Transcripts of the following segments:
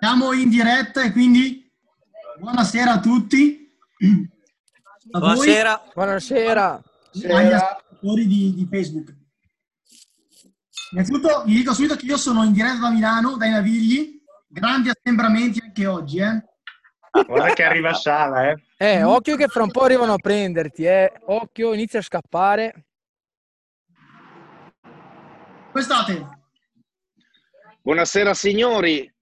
Siamo in diretta e quindi buonasera a tutti. A buonasera. Voi, buonasera. Agli ascoltatori di, di, Facebook. Innanzitutto vi dico subito che io sono in diretta da Milano, dai Navigli. Grandi assembramenti anche oggi, eh. Guarda che arriva Sala, eh. Eh, occhio che fra un po' arrivano a prenderti, eh. Occhio, inizia a scappare. Come state? Buonasera signori.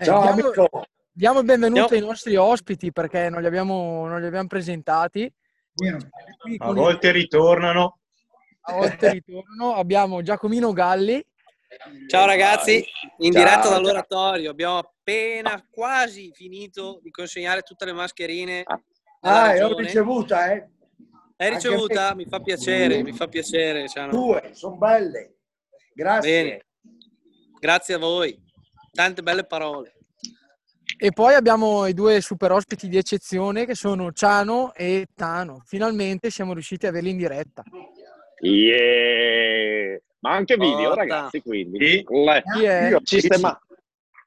Eh, Ciao diamo, amico. Diamo il benvenuto Ciao. ai nostri ospiti perché non li abbiamo, non li abbiamo presentati. A volte ritornano. A volte ritornano. Abbiamo Giacomino Galli. Ciao ragazzi, in ciao, diretta dall'oratorio. Abbiamo appena quasi finito di consegnare tutte le mascherine. Ah, l'ho ricevuta, eh. Hai ricevuta? Mi fa piacere, mi fa piacere. Cioè, Due, sono belle. Grazie. Bene. Grazie a voi. Tante belle parole. E poi abbiamo i due super ospiti di eccezione che sono Ciano e Tano. Finalmente siamo riusciti a averli in diretta. Yeah. Ma anche video, oh, ragazzi, quindi. Yeah. Io sistema-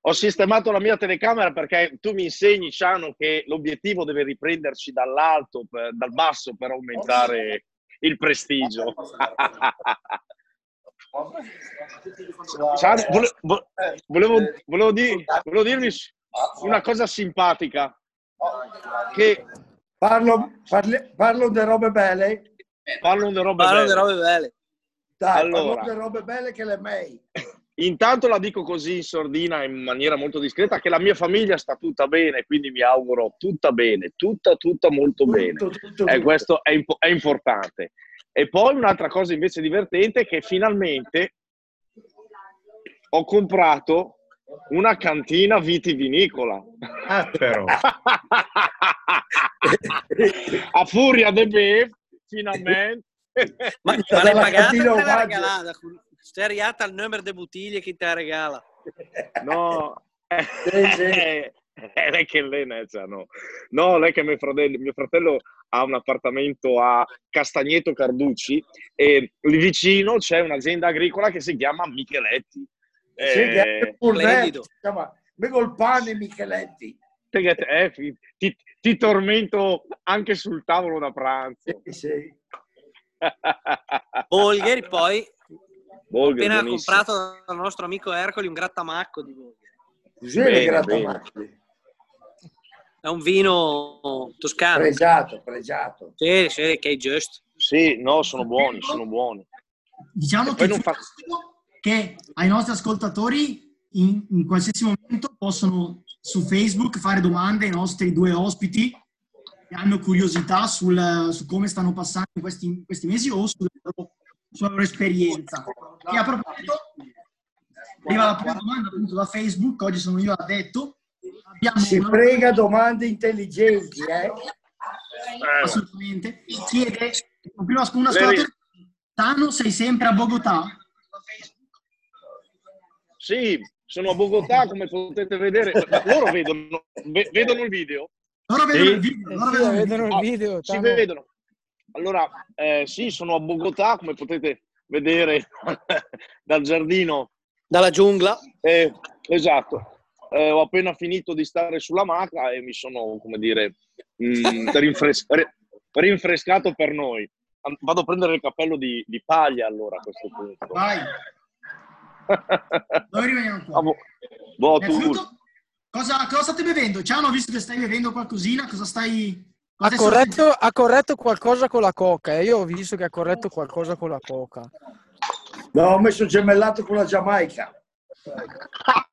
ho sistemato la mia telecamera perché tu mi insegni, Ciano, che l'obiettivo deve riprenderci dall'alto, per, dal basso per aumentare il prestigio. Ciano, volevo, volevo, volevo, dir, volevo dirvi una cosa simpatica. Che parlo, parli, parlo di robe belle. Parlo di robe parlo belle. Robe belle. Dai, allora, parlo di robe belle che le mei. Intanto la dico così in sordina, in maniera molto discreta, che la mia famiglia sta tutta bene, quindi mi auguro tutta bene, tutta, tutta molto tutto, bene. Tutto, tutto, e questo è, è importante. E poi un'altra cosa invece divertente è che finalmente ho comprato una cantina vitivinicola. Ah, però. A furia de bev, finalmente. Ma, ma l'hai pagata o l'hai regalata? Sei arrivata al numero di bottiglie che ti regala. No. Sì, sì. Eh, lei che lei cioè, no. no, lei che mio fratello, mio fratello ha un appartamento a Castagneto Carducci e lì vicino c'è un'azienda agricola che si chiama Micheletti sì, eh, si chiama il pane Micheletti. Eh, ti, ti, tormento anche sul tavolo da pranzo. Sì, sì. Bolgheri poi Bolgheri, appena buonissimo. comprato dal nostro amico Ercoli un grattamacco di Bolgheri. Sì, bene, grattamacco. È un vino toscano. Pregiato, pregiato. Sì, sì, che è giusto. Sì, no, sono buoni, sono buoni. Diciamo che fa che ai nostri ascoltatori in, in, qualsiasi momento possono su Facebook fare domande ai nostri due ospiti che hanno curiosità sul, su come stanno passando questi, questi mesi o sulla loro, sulla loro esperienza. E a proposito, arriva la prima domanda appunto da Facebook, oggi sono io addetto. Abbiamo si una... prega domande intelligenti, eh? Assolutamente. Chiede, prima un ascoltatore, Tano sei sempre a Bogotà? Sì, sono a Bogotà, come potete vedere. Loro vedono, vedono il video? Loro vedono sì. il video. Loro sì, vedono il video. Ah, si vedono. Allora, eh, sì, sono a Bogotà, come potete vedere dal giardino. Dalla giungla. Eh, esatto. Eh, ho appena finito di stare sulla maca e mi sono, come dire, mh, mm, rinfres- rinfrescato per noi. Vado a prendere il cappello di, di paglia allora a questo punto. Vai. Dove rimaniamo qua? Ah, boh, tu... cosa, cosa state bevendo? Ciao, ho visto che stai bevendo qualcosina, cosa stai... ha, corretto, ha corretto qualcosa con la coca, eh? io ho visto che ha corretto qualcosa con la coca. No, ho messo gemellato con la Giamaica.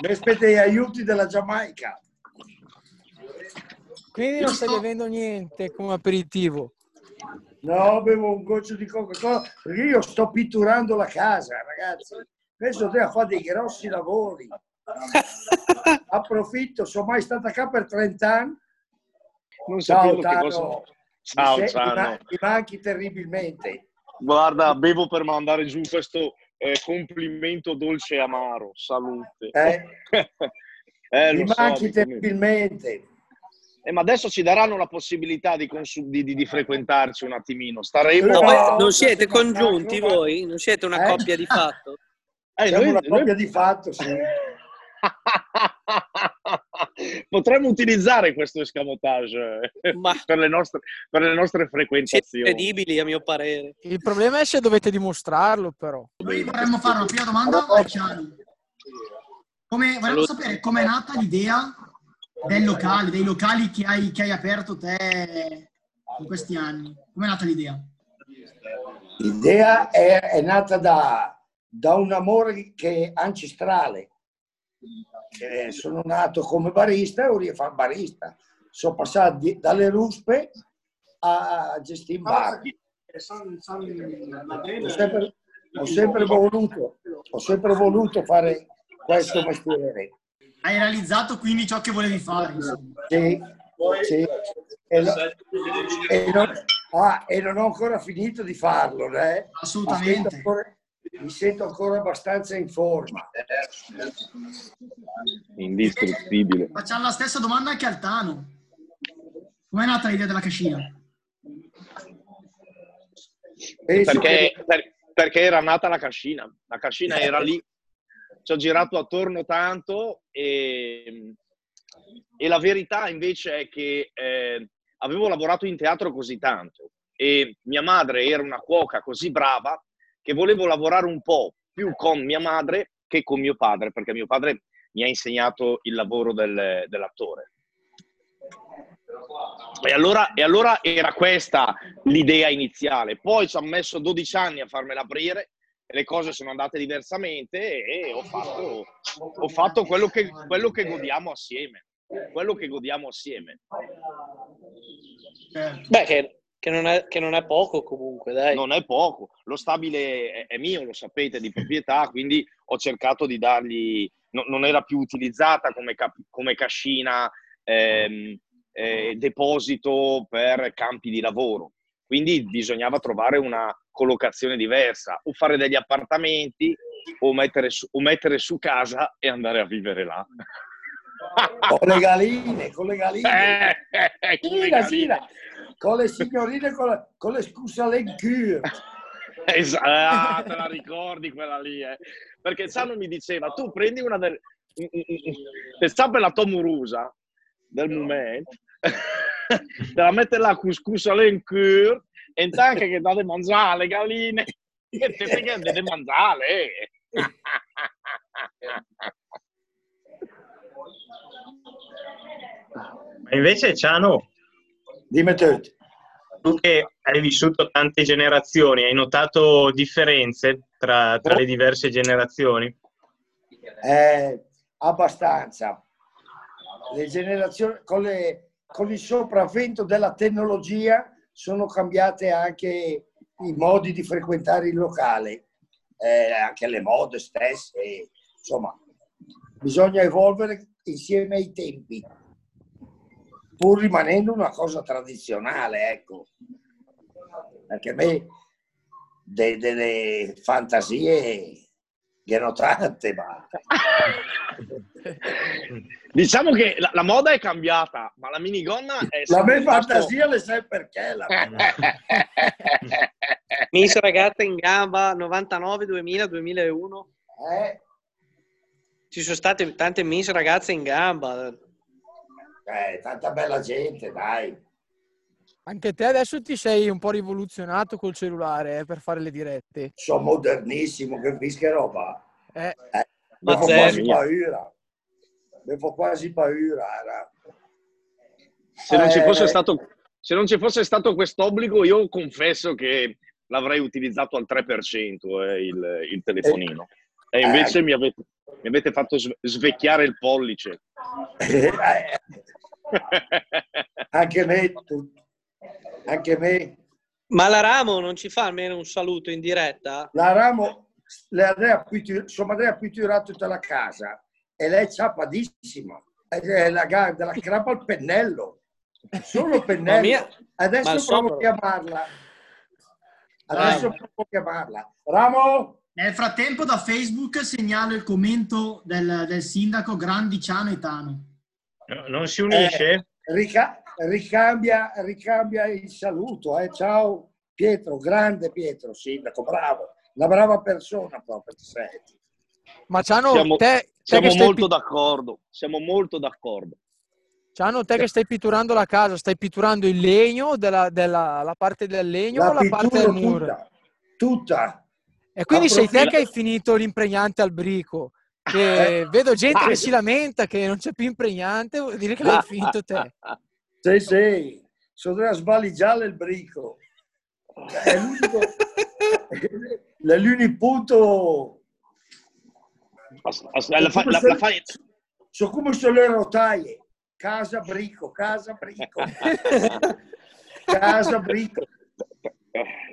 Mi aspetta gli aiuti della Giamaica. Quindi non stai bevendo niente come aperitivo? No, bevo un goccio di Coca-Cola perché io sto pitturando la casa, ragazzi penso te a fare dei grossi lavori. Approfitto, sono mai stata qua per 30 anni. Non ciao, Tano. Cosa... Ciao, ciao. Mi manchi terribilmente. Guarda, bevo per mandare giù questo eh, complimento dolce e amaro. Salute. Eh? eh, mi manchi so, terribilmente. Eh, ma adesso ci daranno la possibilità di, consu- di, di, di frequentarci un attimino. Staremo. No, no, non siete congiunti voi? Non siete una eh? coppia di fatto? Eh, Siamo noi, una coppia noi... di fatto, sì. Potremmo utilizzare questo escamotage Ma- per, le nostre, per le nostre frequentazioni. credibili, a mio parere. Il problema è se dovete dimostrarlo, però. Noi vorremmo fare una prima domanda a Ciano. Come, vogliamo sapere com'è nata l'idea del locale, dei locali che hai, che hai aperto te in questi anni. Com'è nata l'idea? L'idea è, è nata da, da un amore che è ancestrale. Che sono nato come barista e volevo fare barista. Sono passato di- dalle ruspe a gestire bar. Ho sempre, ho sempre voluto, ho sempre voluto fare questo mestiere. Hai realizzato quindi ciò che volevi fare. insomma. Sì, sì. E, no- e non, ah, e non ho ancora finito di farlo, eh? Assolutamente. Sento, ancora, mi sento ancora abbastanza in forma. Indistruttibile. Facciamo la stessa domanda anche al Tano. Com'è nata l'idea della cascina? Perché, che- per- perché era nata la cascina. La cascina era lì. Ci ho girato attorno tanto e, e la verità invece è che eh, avevo lavorato in teatro così tanto e mia madre era una cuoca così brava che volevo lavorare un po' più con mia madre che con mio padre, perché mio padre mi ha insegnato il lavoro del- dell'attore. E allora, e allora era questa l'idea iniziale. Poi ci ho messo 12 anni a farmela aprire e le cose sono andate diversamente e ho fatto, ho fatto quello, che, quello che godiamo assieme. Quello che godiamo assieme. Certo. Beh, che, che non è, che non è poco comunque, dai. Non è poco. Lo stabile è, è mio, lo sapete, di proprietà, quindi ho cercato di dargli... no- non era più utilizzata come, cap- come cascina, ehm, eh, deposito per campi di lavoro. Quindi bisognava trovare una collocazione diversa, o fare degli appartamenti, o mettere su, o mettere su casa e andare a vivere là. Con le galline, con le galline. Eh, eh, eh, con le Gira, galline. Con le signorine, con, la- con le scusale in cure. Esatto, ah, te la ricordi quella lì, eh? Perché Sano mi diceva, tu prendi una del... Te sape la tomurusa del momento, te la mette là couscous all'encure e intanto che date mangiare alle galline e te che deve mangiare. eh. Ma invece, Ciano, Dimmi te. Tu che hai vissuto tante generazioni, hai notato differenze tra, tra le diverse generazioni? Eh, abbastanza. Le generazioni, con, le- con il sopravvento della tecnologia sono cambiate anche i modi di frequentare il locale, eh, anche le mode stesse. Insomma, bisogna evolvere insieme ai tempi, pur rimanendo una cosa tradizionale, ecco. Perché a me de- delle fantasie erano tante, ma Diciamo che la, la moda è cambiata, ma la minigonna è la mia fantasia le sai perché la Miss ragazza in gamba 99, 2000, 2001. eh? Ci sono state tante Miss ragazze in gamba. Eh, tanta bella gente, dai. Anche te adesso ti sei un po' rivoluzionato col cellulare eh, per fare le dirette. Sono modernissimo, che che roba. Eh, Eh, Ma mi quasi paura. Mi fa quasi paura. ra. se non ci Eh, fosse stato, se non ci fosse stato quest'obbligo, io confesso che l'avrei utilizzato al 3% eh, il, il telefonino. E invece mi, avete, mi avete fatto sve- svecchiare il pollice. Eh, anche me, tu- anche me. Ma la Ramo non ci fa almeno un saluto in diretta? La Ramo, le avrei appitu- sua madre ha pitturato tutta la casa e lei è ciapadissima. È la, ga- della crapa al pennello. Solo pennello. mia- Adesso provo a chiamarla. Adesso provo a chiamarla. Ramo, Nel frattempo da Facebook segnalo il commento del, del sindaco Grandiciano e Tano. No, non si unisce? rica- ricambia, ricambia il saluto. eh. Ciao Pietro, grande Pietro, sindaco, bravo. Una brava persona proprio. sei. ma Ciano, Siamo- te, Siamo molto pi... d'accordo, siamo molto d'accordo. Ciano, te che stai pitturando la casa, stai pitturando il legno, della, della la parte del legno la o la parte del muro? Tutta. tutta. E quindi sei te che hai finito l'impregnante al brico. Che eh. vedo gente che si lamenta che non c'è più impregnante, vuol dire che l'hai finito te. Sì, sì, sono sbagliare il brico. È l'unico, è l'unico punto... La fa, la, la fa... Sono come sono le rotaie. Casa Brico, Casa Brico. casa Brico.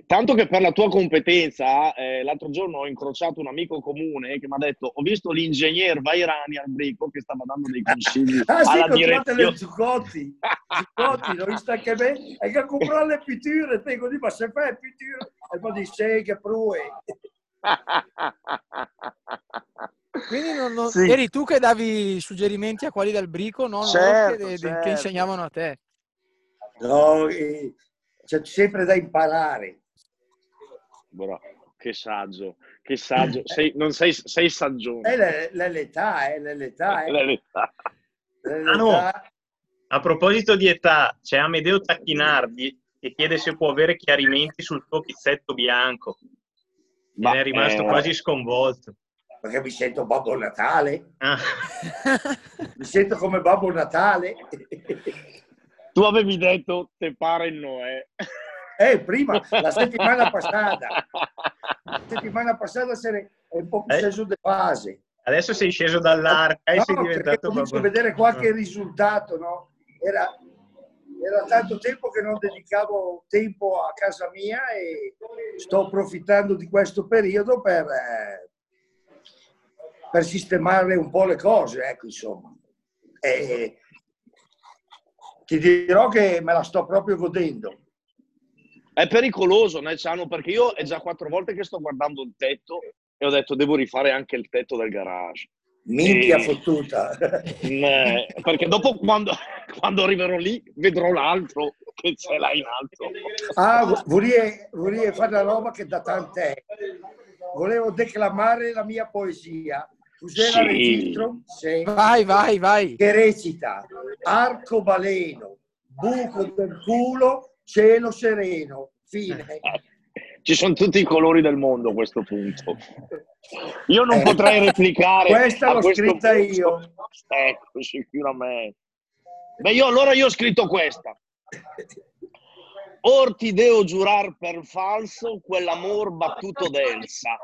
Tanto che per la tua competenza, eh, l'altro giorno ho incrociato un amico comune che mi ha detto ho visto l'ingegner Vairani al Brico che stava dando dei consigli ah, alla sì, direzione. le Zuccotti, Zuccotti, l'ho vista anche me, hai che comprare le pitture, te così, ma se fai pitture, e poi dici che prue. Quindi non, non, sì. eri tu che davi suggerimenti a quelli del brico, no? Certo, che, certo. che, insegnavano a te. No, eh, c'è sempre da imparare. Bro, che saggio, che saggio. Sei, non sei, sei saggione. È l'età, è l'età. È l'età. Ah, no. A proposito di età, c'è Amedeo Tacchinardi che chiede se può avere chiarimenti sul tuo pizzetto bianco. Ma è rimasto eh... quasi sconvolto perché mi sento Babbo Natale. Ah. mi sento come Babbo Natale. Tu avevi detto te pare il Noè. Eh, prima, la settimana passata. La settimana passata sei un po' più eh. sceso di fase. Adesso sei sceso dall'arca e no, sei diventato Babbo vedere qualche risultato, no? Era, era tanto tempo che non dedicavo tempo a casa mia e sto approfittando di questo periodo per... Eh, per sistemare un po' le cose, ecco, insomma. E ti dirò che me la sto proprio godendo. È pericoloso, Nelciano, perché io è già quattro volte che sto guardando il tetto e ho detto devo rifare anche il tetto del garage. Minchia e... fottuta. Ne, perché dopo quando, quando, arriverò lì vedrò l'altro che c'è là in alto. Ah, volevi fare la roba che da tant'è. Volevo declamare la mia poesia Cos'è sì. registro? Sì. Vai, vai, vai. Che recita arcobaleno, buco del culo, cielo sereno. Fine. Ci sono tutti i colori del mondo a questo punto. Io non eh, potrei replicare. Questa l'ho scritta punto. io. Ecco, sicuramente. Beh, io allora io ho scritto questa. Or ti devo giurar per falso quell'amor battuto d'Elsa.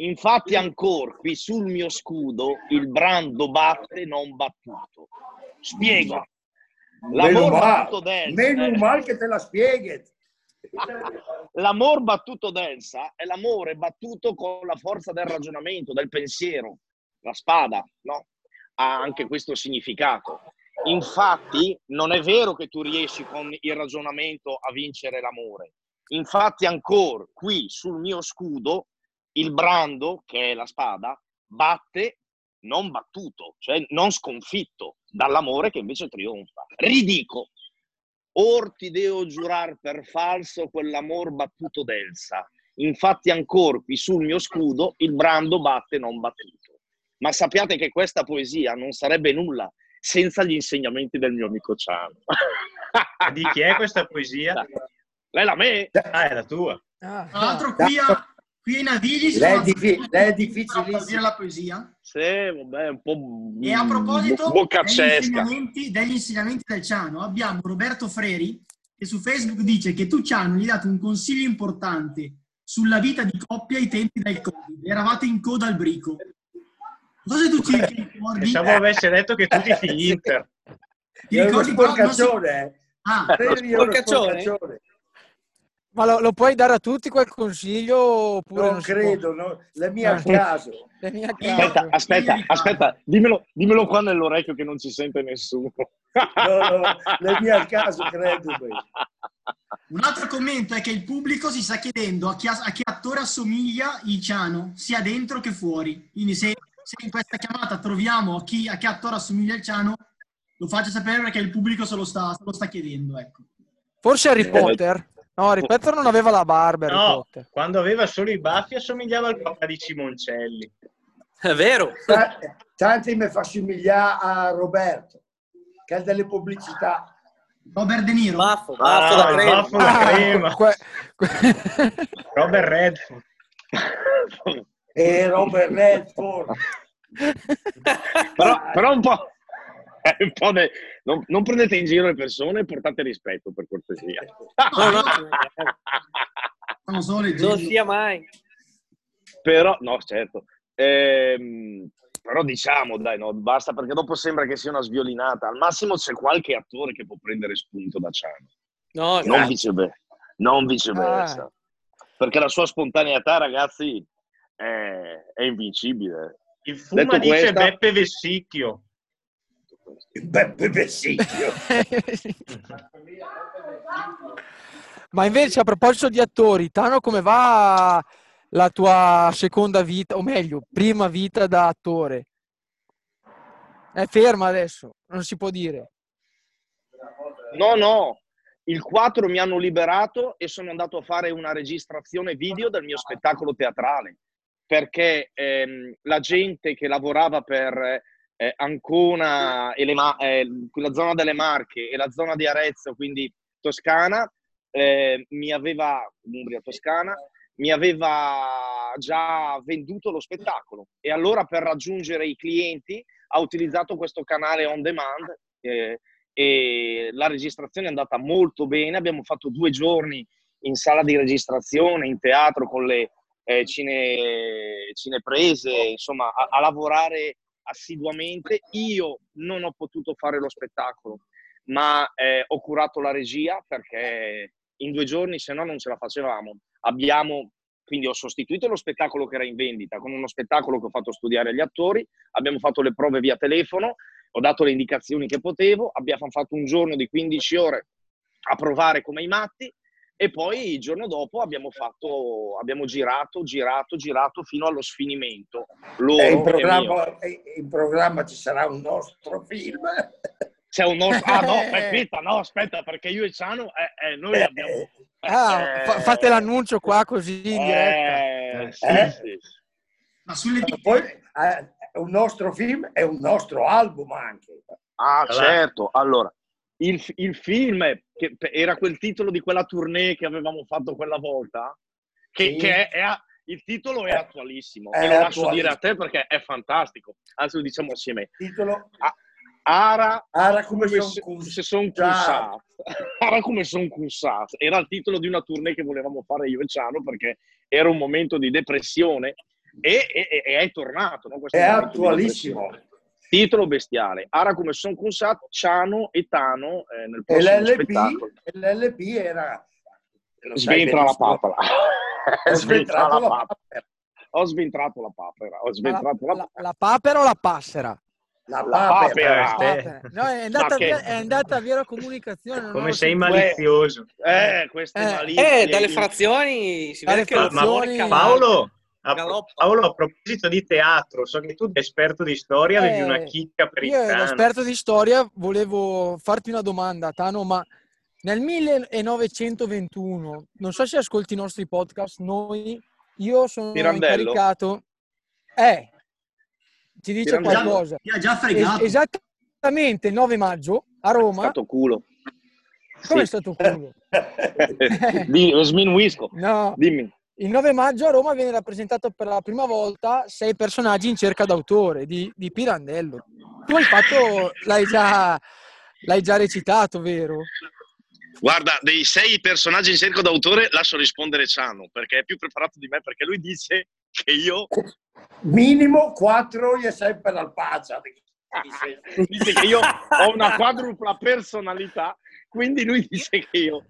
Infatti ancora qui sul mio scudo il brando batte non battuto. Spiego. L'amor battuto d'Elsa. Meno mal che te la spieghi. L'amor battuto d'Elsa è l'amore battuto con la forza del ragionamento, del pensiero. La spada, no? Ha anche questo significato. Infatti, non è vero che tu riesci con il ragionamento a vincere l'amore. Infatti, ancora qui sul mio scudo, il brando, che è la spada, batte non battuto, cioè non sconfitto dall'amore che invece trionfa. Ridico, or ti devo giurar per falso quell'amor battuto d'Elsa. Infatti, ancora qui sul mio scudo, il brando batte non battuto. Ma sappiate che questa poesia non sarebbe nulla senza gli insegnamenti del mio amico Ciano. Di chi è questa poesia? Lei la me? Ah, è la tua. Ah, Tra l'altro qui a, qui in Navigli lei è, diffi- lei è difficilissima la poesia. Sì, vabbè, un po' E a proposito degli insegnamenti, degli insegnamenti del Ciano, abbiamo Roberto Freri che su Facebook dice che tu Ciano gli hai dato un consiglio importante sulla vita di coppia ai tempi del Covid. Eravate in coda al brico. Non so se tu ci ricordi. Pensavo avesse detto che tu tifi Inter. Ti ricordi sporcaccione? Ah, sporcaccione? Ma lo, lo, puoi dare a tutti quel consiglio oppure non, non credo, no? la mia a caso. Mia aspetta, aspetta, aspetta, dimmelo, dimmelo, qua nell'orecchio che non ci sente nessuno. No, no, la mia a caso, credo. Un altro commento è che il pubblico si sta chiedendo a chi, a che attore assomiglia il Ciano, sia dentro che fuori. Quindi se se in questa chiamata troviamo a chi, a che attore assomiglia il Ciano, lo faccio sapere perché il pubblico se lo sta, se lo sta chiedendo. Ecco. Forse Harry eh, Potter. No, Harry Potter non aveva la barba. no, quando aveva solo i baffi assomigliava al papà di Simoncelli. È vero. Tanti mi fa somigliare a Roberto, che è delle pubblicità. Robert De Niro. Baffo, baffo ah, da crema. Baffo da ah, crema. Robert Redford. e Robert Redford. però, però un po'... Non, non, prendete in giro le persone e portate rispetto per cortesia. No, no, non, non sia mai. Però, no, certo. Ehm, però diciamo, dai, no, basta perché dopo sembra che sia una sviolinata. Al massimo c'è qualche attore che può prendere spunto da Ciano. No, non, viceversa. non viceversa. Ah. Perché la sua spontaneità, ragazzi, è, è invincibile. Il Fuma Detto dice questa... Beppe Vessicchio. Beppe Vessicchio. Ma invece a proposito di attori, Tano come va la tua seconda vita, o meglio, prima vita da attore? È ferma adesso, non si può dire. No, no, il 4 mi hanno liberato e sono andato a fare una registrazione video del mio spettacolo teatrale perché ehm, la gente che lavorava per eh, Ancona e le, eh, la zona delle Marche e la zona di Arezzo, quindi Toscana, eh, mi aveva, Umbria Toscana, mi aveva già venduto lo spettacolo. E allora per raggiungere i clienti ha utilizzato questo canale on demand eh, e la registrazione è andata molto bene, abbiamo fatto due giorni in sala di registrazione, in teatro con le eh, cine, cineprese, insomma a, a lavorare assiduamente. Io non ho potuto fare lo spettacolo, ma eh, ho curato la regia perché in due giorni se no non ce la facevamo. Abbiamo quindi ho sostituito lo spettacolo che era in vendita con uno spettacolo che ho fatto studiare agli attori, abbiamo fatto le prove via telefono, ho dato le indicazioni che potevo, abbiamo fatto un giorno di 15 ore a provare come i matti e poi il giorno dopo abbiamo, fatto, abbiamo girato, girato, girato fino allo sfinimento. Loro in, programma, in programma ci sarà un nostro film. C'è un nostro... Ah no, aspetta, no, aspetta, perché io e Ciano, eh, eh, noi abbiamo Ah, fa- fate l'annuncio qua così in diretta. Eh, sì, eh? Sì. Ma sulle poi eh, un nostro film è un nostro album anche. Ah, allora. certo. Allora, il, il, film che era quel titolo di quella tournée che avevamo fatto quella volta, che, sì. che è, è, il titolo è attualissimo. È e lo lascio dire a te perché è fantastico. Anzi, lo diciamo assieme. Il titolo... Ah, Ara, Ara come, come sono se son cunsato. Ara come sono cunsato. Era il titolo di una tournée che volevamo fare io e Ciano perché era un momento di depressione e, e, e è tornato. No? è attualissimo. Titolo bestiale. Ara come sono cunsato, Ciano e Tano eh, nel prossimo e l'LP, spettacolo. l'LP era... Sventra la papera. Sventra la papera. Ho sventrato la papera. Ho sventrato la, la, la, la papera o la passera? La, la papera. papera. No, è andata, che... via, è andata via la comunicazione. Come sei malizioso. Eh, queste eh, malizie. Eh, dalle frazioni si dalle vede frazioni... che Paolo, a, Paolo, a proposito di teatro, so che tu sei esperto di storia, avevi una eh, chicca per il Io, esperto di storia, volevo farti una domanda, Tano, ma nel 1921, non so se ascolti i nostri podcast, noi, io sono Pirandello. incaricato... Eh, ci dice Pirandello. qualcosa. Mi ha già fregato. Es- esattamente il 9 maggio a Roma. È stato culo. Come sì. è stato culo? Di, lo sminuisco. No. Dimmi. Il 9 maggio a Roma viene rappresentato per la prima volta sei personaggi in cerca d'autore di, di Pirandello. Tu hai fatto, l'hai già, l'hai già recitato, vero? Guarda, dei sei personaggi in cerca d'autore lascio rispondere Ciano, perché è più preparato di me, perché lui dice che io minimo 4 gli è sempre al paccia. dice che io ho una quadrupla personalità, quindi lui dice che io,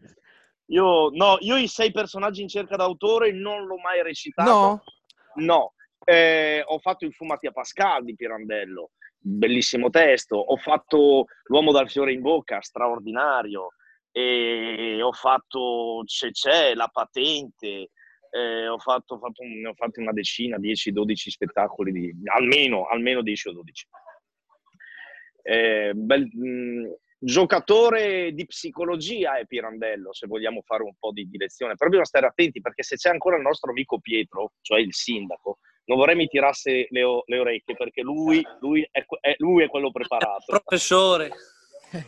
io, no, io i sei personaggi in cerca d'autore non l'ho mai recitato. No? No. Eh, ho fatto il Fumati a Pascal di Pirandello, bellissimo testo. Ho fatto L'uomo dal fiore in bocca, straordinario. E ho fatto C'è c'è, La patente, eh, ho, fatto, fatto, ne ho fatti una decina, 10-12 spettacoli, di, almeno, almeno 10 o 12. Eh, bel, mh, giocatore di psicologia è Pirandello, se vogliamo fare un po' di direzione. Però bisogna stare attenti perché se c'è ancora il nostro amico Pietro, cioè il sindaco, non vorrei mi tirasse le, le orecchie perché lui, lui, è, è, lui, è, quello preparato. Professore.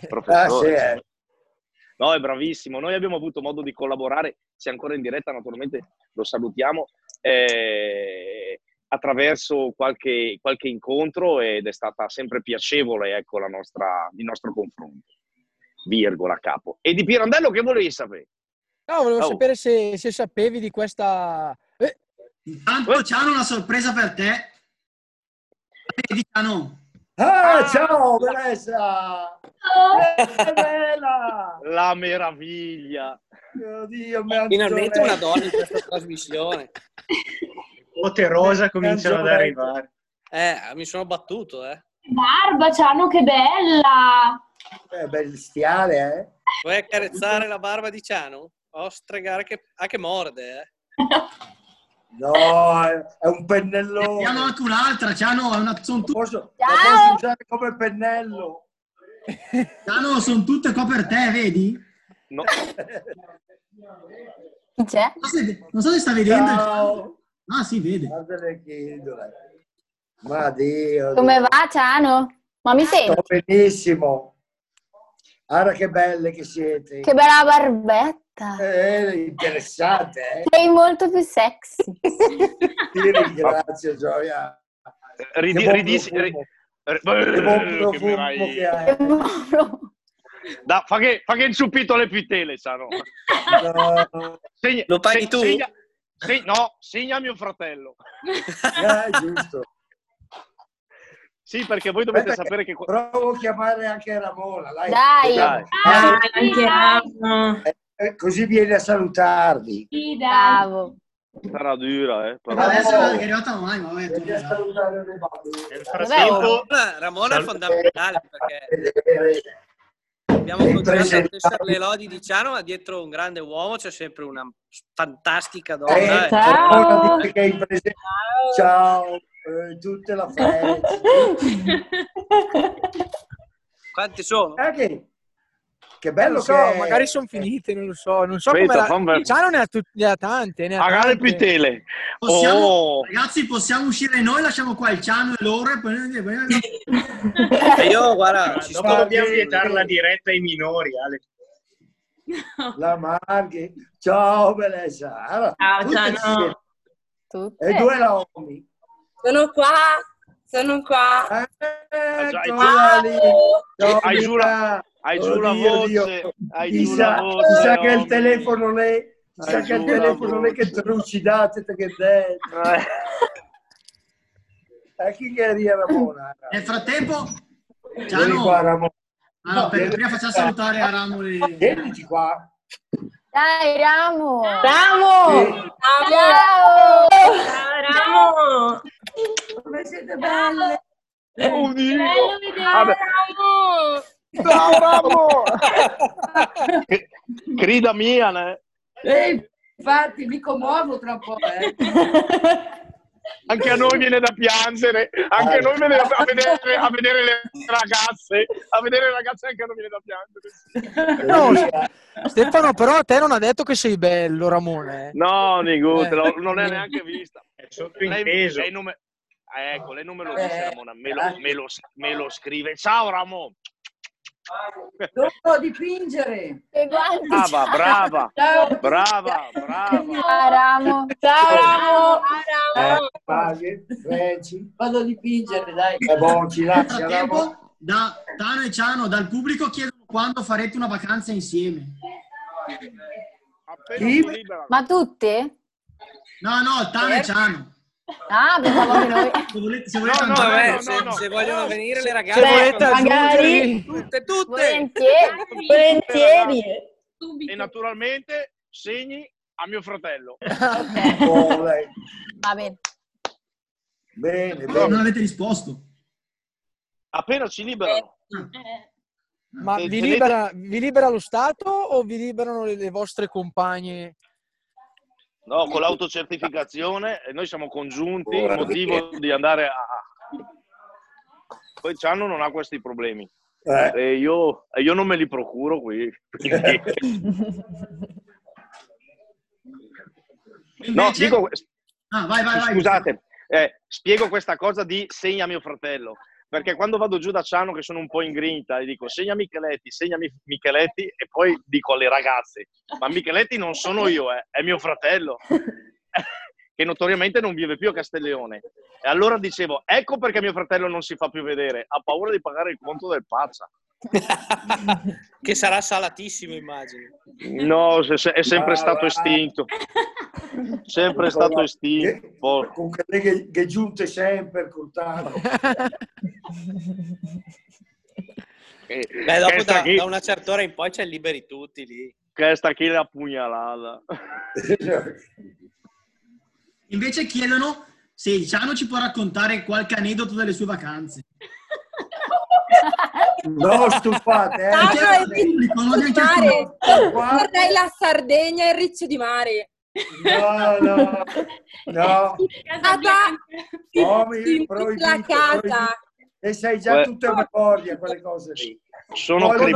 Professore. Ah, sì, eh. No, è bravissimo. Noi abbiamo avuto modo di collaborare, se ancora in diretta naturalmente lo salutiamo, eh, attraverso qualche, qualche, incontro ed è stata sempre piacevole ecco, la nostra, il nostro confronto. Virgola, capo. E di Pirandello che volevi sapere? No, volevo oh. sapere se, se, sapevi di questa... Eh. Intanto eh. c'hanno una sorpresa per te. Vedi, Cano. Ah, ah, ciao, Vanessa! Oh. La meraviglia! Oddio, Finalmente una donna in questa trasmissione. Poterosa cominciano ad arrivare. Eh, mi sono battuto, eh. Barba, Ciano, che bella! È bestiale, eh? Vuoi accarezzare la barba di Ciano? O stregare che, ah, che morde, eh? No, è un pennellone. Ne hanno anche un'altra, Ciano, è una... sono tutte... Posso, posso usare come pennello. Ciano, sono tutte qua per te, vedi? No. C'è? Non so se, non so se sta vedendo. Ciao. Ah, si vede. Ma Dio. Come va, Ciano? Ma mi senti? Sto benissimo. Guarda che belle che siete. Che bella barbetta. Eh, interessante, eh? Sei molto più sexy. Ti ringrazio, Gioia. Ridi, ridisi, ri, che buon profumo che, che hai. Da, fa, che, fa che insupito le pitele, Sano. No. Segna, Lo paghi se, tu? Segna, se, no, segna mio fratello. Eh, giusto. Sì, perché voi dovete Beh, sapere che... Provo a chiamare anche Ramona. Dai, dai. dai. dai. anche Ramona. Eh, eh, così vieni a salutarvi. Sì, bravo. Sarà dura, eh. Però... Adesso non è arrivata mai, ma. Nel frattempo, Ramona è fondamentale perché abbiamo continuato a testare le lodi di Ciano, ma dietro un grande uomo c'è sempre una fantastica donna. Eh, ciao. Ciao. ciao eh, tutte la festa. Quanti sono? Eh, che, bello so, che... magari sono finite, non lo so. Non so Aspetta, come la... Ciano ne ha, tut... ne ha tante, ne ha Magari più tele. Possiamo, oh. Ragazzi, possiamo uscire noi, lasciamo qua il Ciano e loro e poi... io, guarda, ci dopo dobbiamo vietare la diretta ai minori, Ale. La Marghi. Ciao, bellezza. Allora, Ciao, Ciano. E due nomi. Sono qua, sono qua. Eh, Ciao, hai la, hai giù la voce. Hai giù la voce. Chissà che il telefono non è, chissà che il telefono non è che trucidate che dentro. Eh, chi che era Ramona? Nel frattempo, Ciao. Qua, Ramona. Allora, per, prima facciamo salutare a Ramoli. Vienici qua. Dai, Ramo! Ramo! Sì. Ciao! Ciao, Ramo! Come siete belle! Oddio! Bello vedere, Ramo! Ciao, Ramo! Grida mia, ne? Eh, infatti, mi commuovo tra un po', eh. anche a noi viene da piangere, anche a noi viene da, a, vedere, a vedere le ragazze, a vedere le ragazze anche a noi viene da piangere. No, Stefano, però a te non ha detto che sei bello, Ramone. No, Nigut, eh. non è neanche vista. È sottointeso. Lei, lei non me, ecco, lei non me lo dice, Ramona, me lo, me lo, me lo scrive. Ciao, Ramon. Devo dipingere. Brava, brava, Ciao. brava, brava. Ciao Ramo. Ciao Ramo. Ciao Ramo. Eh, Vado a dipingere, dai. Eh, boh, ci lascia, tempo, da Tano e Ciano, dal pubblico chiedono quando farete una vacanza insieme. Ma tutte? No, no, Tano e Ciano. Ah, pensavo che noi... Se volete, se, volete no, no, eh, se, no, se, vogliono venire le ragazze... Se volete magari... Tutte, tutte! Volentieri! Volentieri. E naturalmente segni a mio fratello. Ok. Oh, Va bene. Bene, bene. Non avete risposto. Appena ci liberano. Eh. Ma vi libera, vi libera, lo Stato o vi liberano le, le vostre compagne No, con l'autocertificazione noi siamo congiunti, il motivo di andare a... Poi Ciano non ha questi problemi. Eh. E io, io, non me li procuro qui. no, dico... Ah, vai, vai, Scusate, eh, spiego questa cosa di segna mio fratello. Perché quando vado giù da Ciano, che sono un po' in grinta, e dico segna Micheletti, segna Micheletti, e poi dico alle ragazze: Ma Micheletti non sono io, eh, è mio fratello. che notoriamente non vive più a Castelleone. E allora dicevo, ecco perché mio fratello non si fa più vedere, ha paura di pagare il conto del pazza. che sarà salatissimo, immagino. No, è sempre stato estinto. Sempre stato estinto. Comunque che, che giunte sempre, Cortano. Beh, dopo da, da, una certa ora in poi c'è liberi tutti lì. Che sta chi la pugnalata. Invece chiedono se Ciano ci può raccontare qualche aneddoto delle sue vacanze. No, stufate, eh. Ciano è pubblico, non è mare. Vorrei la Sardegna e il Riccio di Mare. No, no, no. Come la casa. E sai già tutte a memoria quelle cose lì. Sono Poi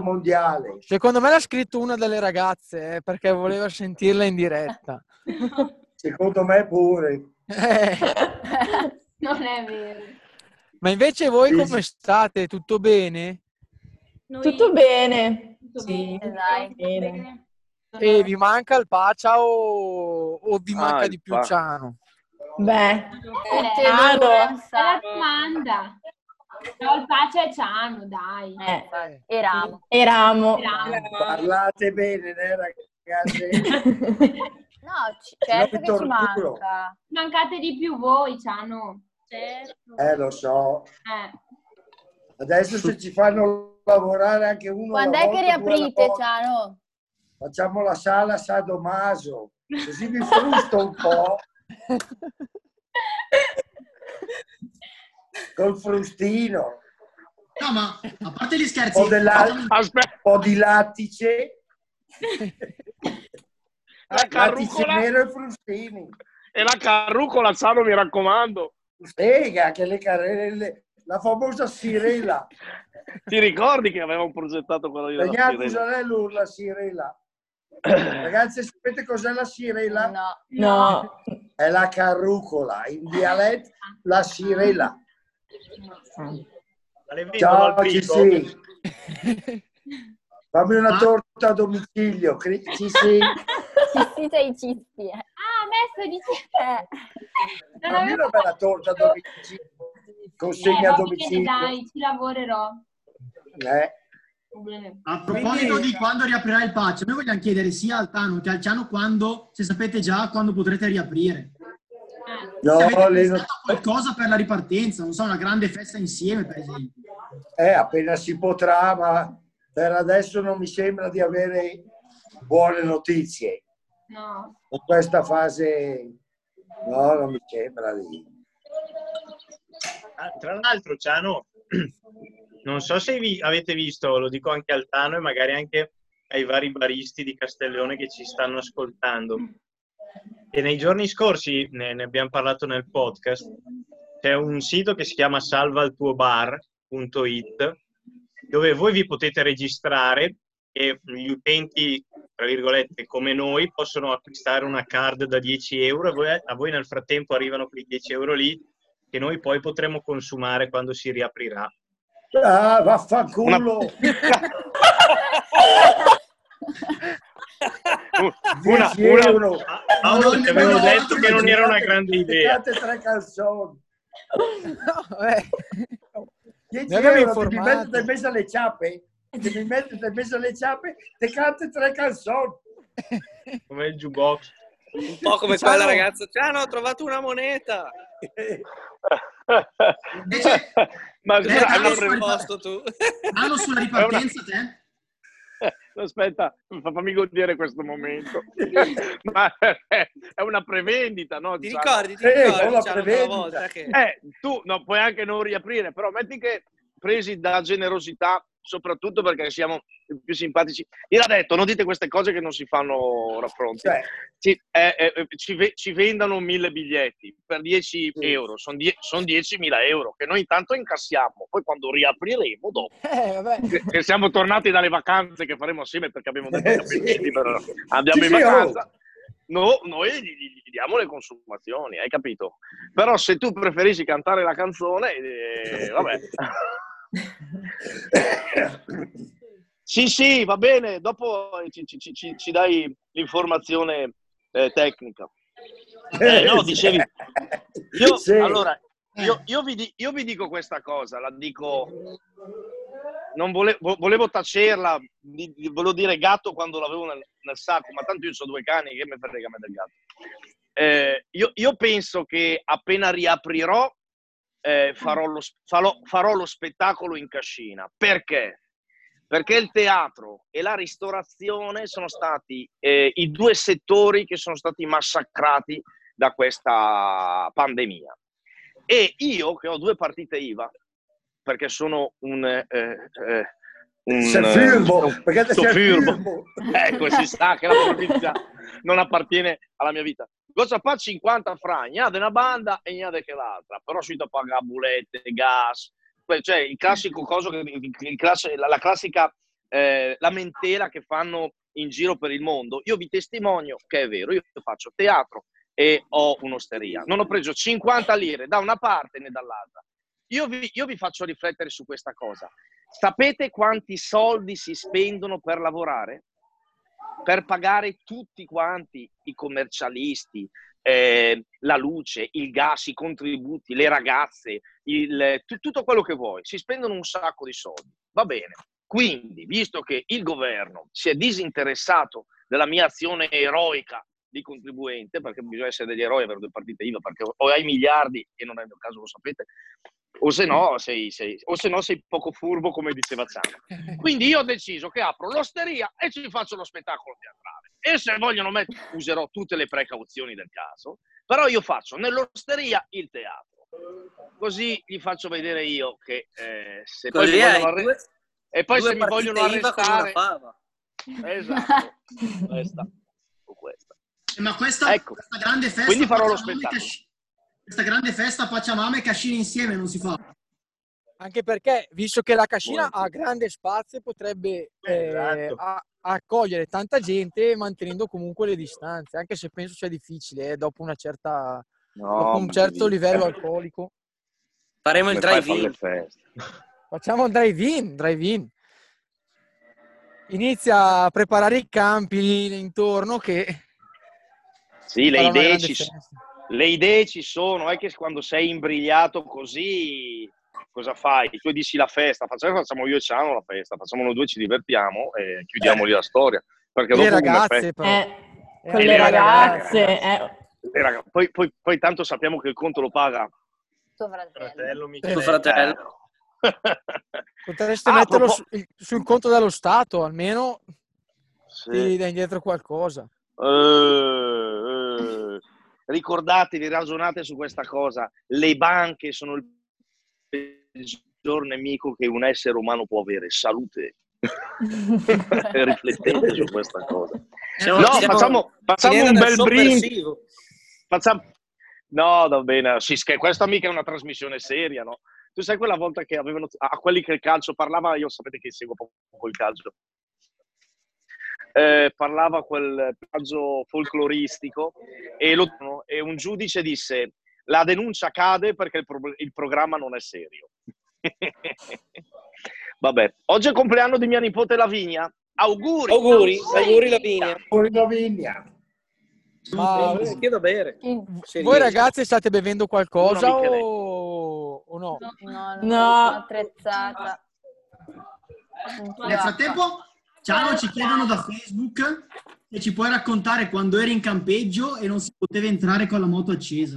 mondiale. Secondo me l'ha scritto una delle ragazze eh, perché voleva sentirla in diretta. Secondo me pure. Eh. non è vero. Ma invece voi come state? Tutto bene? Noi... Tutto bene. Tutto sì, dai. Bene. E vi manca il Pacia o, o vi ah, manca di più pa- Ciano? Beh, eh, Ciano. È la domanda. No, il Pacia è Ciano, dai. Eh, eramo. Eramo. Parlate bene, eh, ragazzi. No, c- certo che ci manca. Mancate di più voi, Ciano. Certo. Eh, lo so. Eh. Adesso se ci fanno lavorare anche uno Quando è che riaprite, Ciano? Facciamo la sala Sadomaso, così mi frusto un po'. Col frustino. No, ma a parte gli scherzi... Un po', della... po di lattice. la carrucola nero e frustini. E la carrucola, Sano, mi raccomando. Spiega che le carrelle, la famosa sirela. Ti ricordi che avevamo progettato quello di la sirela? la sirela. Ragazzi, sapete cos'è la sirela? No. no. È la carrucola, in dialetto la sirela. Ciao, ci sì. Fammi una torta a domicilio. Ci sì. Cisti sei cisti. Eh. Ah, adesso dici... Eh. Fammi una bella torta a domicilio. Consegna eh, a domicilio. Dai, ci lavorerò. Eh. A proposito Quindi... di quando riaprirà il patch, noi vogliamo chiedere sia al Tano che al Ciano quando, se sapete già quando potrete riaprire. No, se avete le... non... qualcosa per la ripartenza, non so, una grande festa insieme, per esempio. Eh, appena si potrà, ma per adesso non mi sembra di avere buone notizie. No. In questa fase no, non mi sembra di... Ah, tra l'altro, Ciano, non so se vi avete visto, lo dico anche al Tano e magari anche ai vari baristi di Castellone che ci stanno ascoltando. E nei giorni scorsi, ne, ne abbiamo parlato nel podcast, c'è un sito che si chiama salvaltuobar.it dove voi vi potete registrare e gli utenti, tra virgolette, come noi, possono acquistare una card da 10 euro. A voi, a voi nel frattempo arrivano quei 10 euro lì che noi poi potremo consumare quando si riaprirà. Ah, vaffanculo! Una, una, una, Paolo, ti avevo detto che non era una grande idea. tre calzoni. No, eh. 10 euro ti mettete in mezzo alle ciappe, ti mettete in mezzo alle ciappe, ti cante tre canzoni. Come il jukebox. Un po' come Ciao. quella ragazza. Ciao, ho trovato una moneta. Invece, Ma eh, hanno preposto tu. Hanno sulla ripartenza te? Aspetta, fammi godere questo momento. Ma è una prevendita, no? Ti ricordi? Ti ricordi? Eh, volta che... eh, tu no, puoi anche non riaprire, però metti che presi da generosità, soprattutto perché siamo più simpatici. Io l'ha detto, non dite queste cose che non si fanno raffronti. Cioè. Ci, eh, eh, ci, ci, vendono mille biglietti per 10 sì. euro, sono, die, son 10.000 euro che noi intanto incassiamo, poi quando riapriremo dopo, eh, che, che, siamo tornati dalle vacanze che faremo assieme perché abbiamo detto che sì. andiamo sì, in vacanza. Oh. no, noi gli, gli, diamo le consumazioni, hai capito? Però se tu preferisci cantare la canzone, eh, vabbè. sì, sì, va bene, dopo ci, ci, ci, ci dai l'informazione eh, tecnica. Eh, no, dicevi... Io, sì. Allora, io, io, vi, io vi dico questa cosa, la dico non volevo, volevo tacerla, volevo dire gatto quando l'avevo nel, nel, sacco, ma tanto io so due cani, che mi frega me del gatto. Eh, io, io, penso che appena riaprirò eh, farò, lo, farò, farò, lo, spettacolo in cascina. Perché? Perché il teatro e la ristorazione sono stati eh, i due settori che sono stati massacrati da questa pandemia. E io, che ho due partite IVA, perché sono un... Eh, eh, un furbo, eh, perché sei furbo. ecco, si sa che la politica non appartiene alla mia vita. Cosa fa 50 franchi? Niente una banda e niente che l'altra, però si da pagare bulette, gas, cioè il classico coso, il class- la, classica eh, lamentela che fanno in giro per il mondo. Io vi testimonio che è vero, io faccio teatro e ho un'osteria. Non ho preso 50 lire da una parte né dall'altra. Io vi, io vi faccio riflettere su questa cosa. Sapete quanti soldi si spendono per lavorare? Per pagare tutti quanti i commercialisti, eh, la luce, il gas, i contributi, le ragazze, il, t- tutto quello che vuoi. Si spendono un sacco di soldi. Va bene. Quindi, visto che il governo si è disinteressato della mia azione eroica di contribuente, perché bisogna essere degli eroi per due partite IVA, perché o hai miliardi, e non è il mio caso, lo sapete, o se no sei, sei, o se no sei poco furbo come diceva Zano. Quindi io ho deciso che apro l'osteria e ci faccio lo spettacolo teatrale. E se vogliono mettere, userò tutte le precauzioni del caso, però io faccio nell'osteria il teatro. Così gli faccio vedere io che eh, se poi mi vogliono arre- due, e poi se mi vogliono arrestare... Esatto, questa, questa. Eh, ma questa, ecco. questa grande festa... Quindi farò lo spettacolo questa grande festa Pacciamama e Cascina insieme non si fa. Anche perché, visto che la Cascina ha grande spazio, potrebbe eh, esatto. a, accogliere tanta gente mantenendo comunque le distanze, anche se penso sia difficile eh, dopo, una certa, no, dopo un certo livello alcolico. Faremo il drive-in. Facciamo un drive-in, drive-in. Inizia a preparare i campi intorno che... Sì, le idee ci sono le idee ci sono, è che quando sei imbrigliato così, cosa fai? Tu dici la festa, facciamo, facciamo io e Ciano la festa, facciamo noi due, ci divertiamo e chiudiamo lì la storia. Perché le ragazze, però. Eh, con le, le ragazze. ragazze. Eh. ragazze. Poi, poi, poi, tanto sappiamo che il conto lo paga tuo fratello. Tuo fratello. Potreste ah, metterlo su, sul conto dello Stato, almeno sì. ti dai indietro qualcosa. Uh, uh ricordatevi, ragionate su questa cosa, le banche sono il peggior nemico che un essere umano può avere, salute. Riflettete su questa cosa. Siamo, no, siamo, facciamo, facciamo un bel brindisi. Facciamo... No, va bene, sì, questa mica è una trasmissione seria, no? Tu sai quella volta che avevano, a quelli che il calcio parlava, io sapete che seguo poco il calcio, eh, parlava quel personaggio folcloristico e, lo, e, un giudice disse la denuncia cade perché il, pro, il programma non è serio. Vabbè, oggi è il compleanno di mia nipote Lavinia. Auguri! Auguri, auguri Lavinia. Auguri Lavinia. Ma si chiedo bere. Voi ragazzi state bevendo qualcosa o... o, no? No, no, no. attrezzata. Nel frattempo Ciao, ci chiedono da Facebook se ci puoi raccontare quando eri in campeggio e non si poteva entrare con la moto accesa.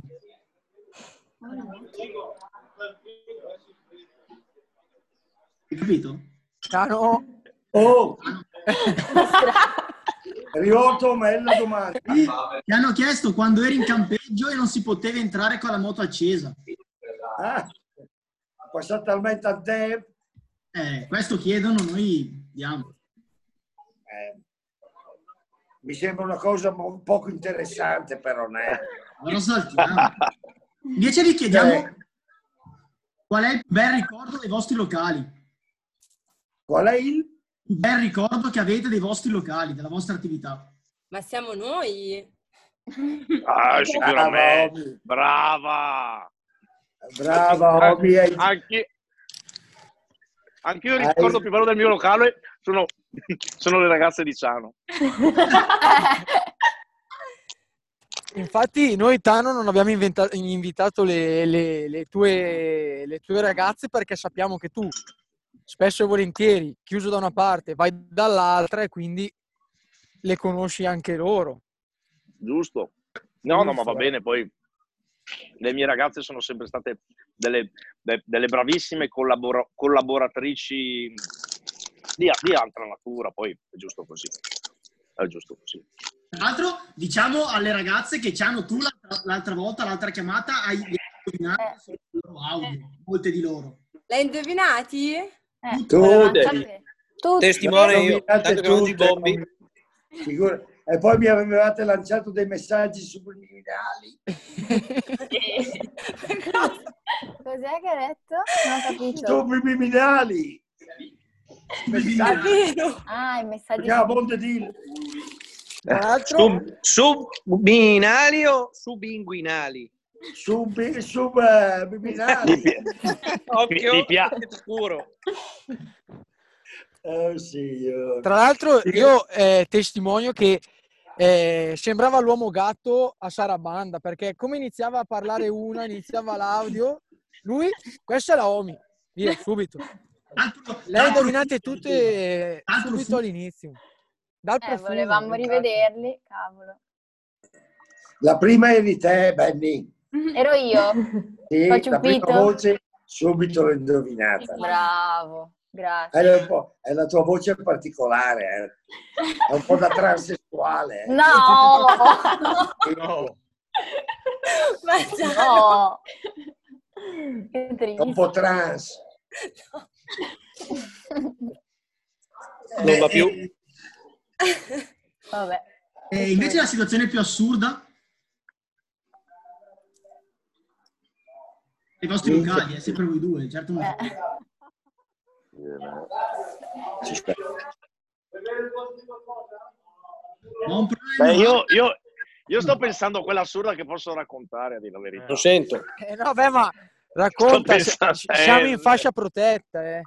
Hai capito? Caro. Oh! Rivolto meglio domani. Ti hanno chiesto quando eri in campeggio e non si poteva entrare con la moto accesa. Ah, passata talmente a te. Eh, questo chiedono, noi diamo eh, mi sembra una cosa un poco interessante, però non è. Non lo saltiamo. Invece vi chiediamo eh. qual è il bel ricordo dei vostri locali. Qual è il? Il bel ricordo che avete dei vostri locali, della vostra attività. Ma siamo noi? Ah, sicuramente. Brava. Brava, Obi. Anche, anche io ricordo Hai... più bello del mio locale sono, sono le ragazze di Ciano. Infatti noi Tano non abbiamo inventa- invitato le, le, le, tue, le tue ragazze perché sappiamo che tu spesso e volentieri chiuso da una parte vai dall'altra e quindi le conosci anche loro. Giusto. No, no, ma va bene, poi le mie ragazze sono sempre state delle, de, delle bravissime collabora- collaboratrici di, di, altra natura, poi è giusto così. È giusto così. Tra l'altro, diciamo alle ragazze che ci hanno tu l'altra, l'altra volta, l'altra chiamata, hai indovinato il loro audio, molte di loro. L'hai indovinati? Eh, tutte. Tutte. Testimone io, tanto che oggi bombi. Figura. E poi mi avevate lanciato dei messaggi subliminali. Cos'è che hai detto? Non ho capito. Subliminali. Messaggi. Ah, i messaggi. Andiamo a Monte Dil. Sub, subliminali o subinguinali? Sub, subliminali. Occhio, mi, mi scuro. Oh. Tra l'altro io eh, testimonio che eh, sembrava l'uomo gatto a Sarabanda perché come iniziava a parlare una, iniziava l'audio, lui, questa è la Omi, via, subito. Le hai indovinate tutte subito all'inizio. Dal eh, volevamo rivederli, cavolo. La prima eri te, Benny. Ero io. Sì, la prima voce subito l'ho indovinata. Bravo. Grazie. È, è, la tua voce particolare, eh. è un po' da transessuale. Eh. No! no! no! È un po' trans. Non va più. Vabbè. E invece la situazione più assurda? I vostri locali, è sempre voi due, certo. Eh. Ci sta. Beh, io, io, io, sto pensando a quella assurda che posso raccontare, a dire la verità. Lo sento. Eh, no, beh, ma racconta, siamo in fascia protetta, eh.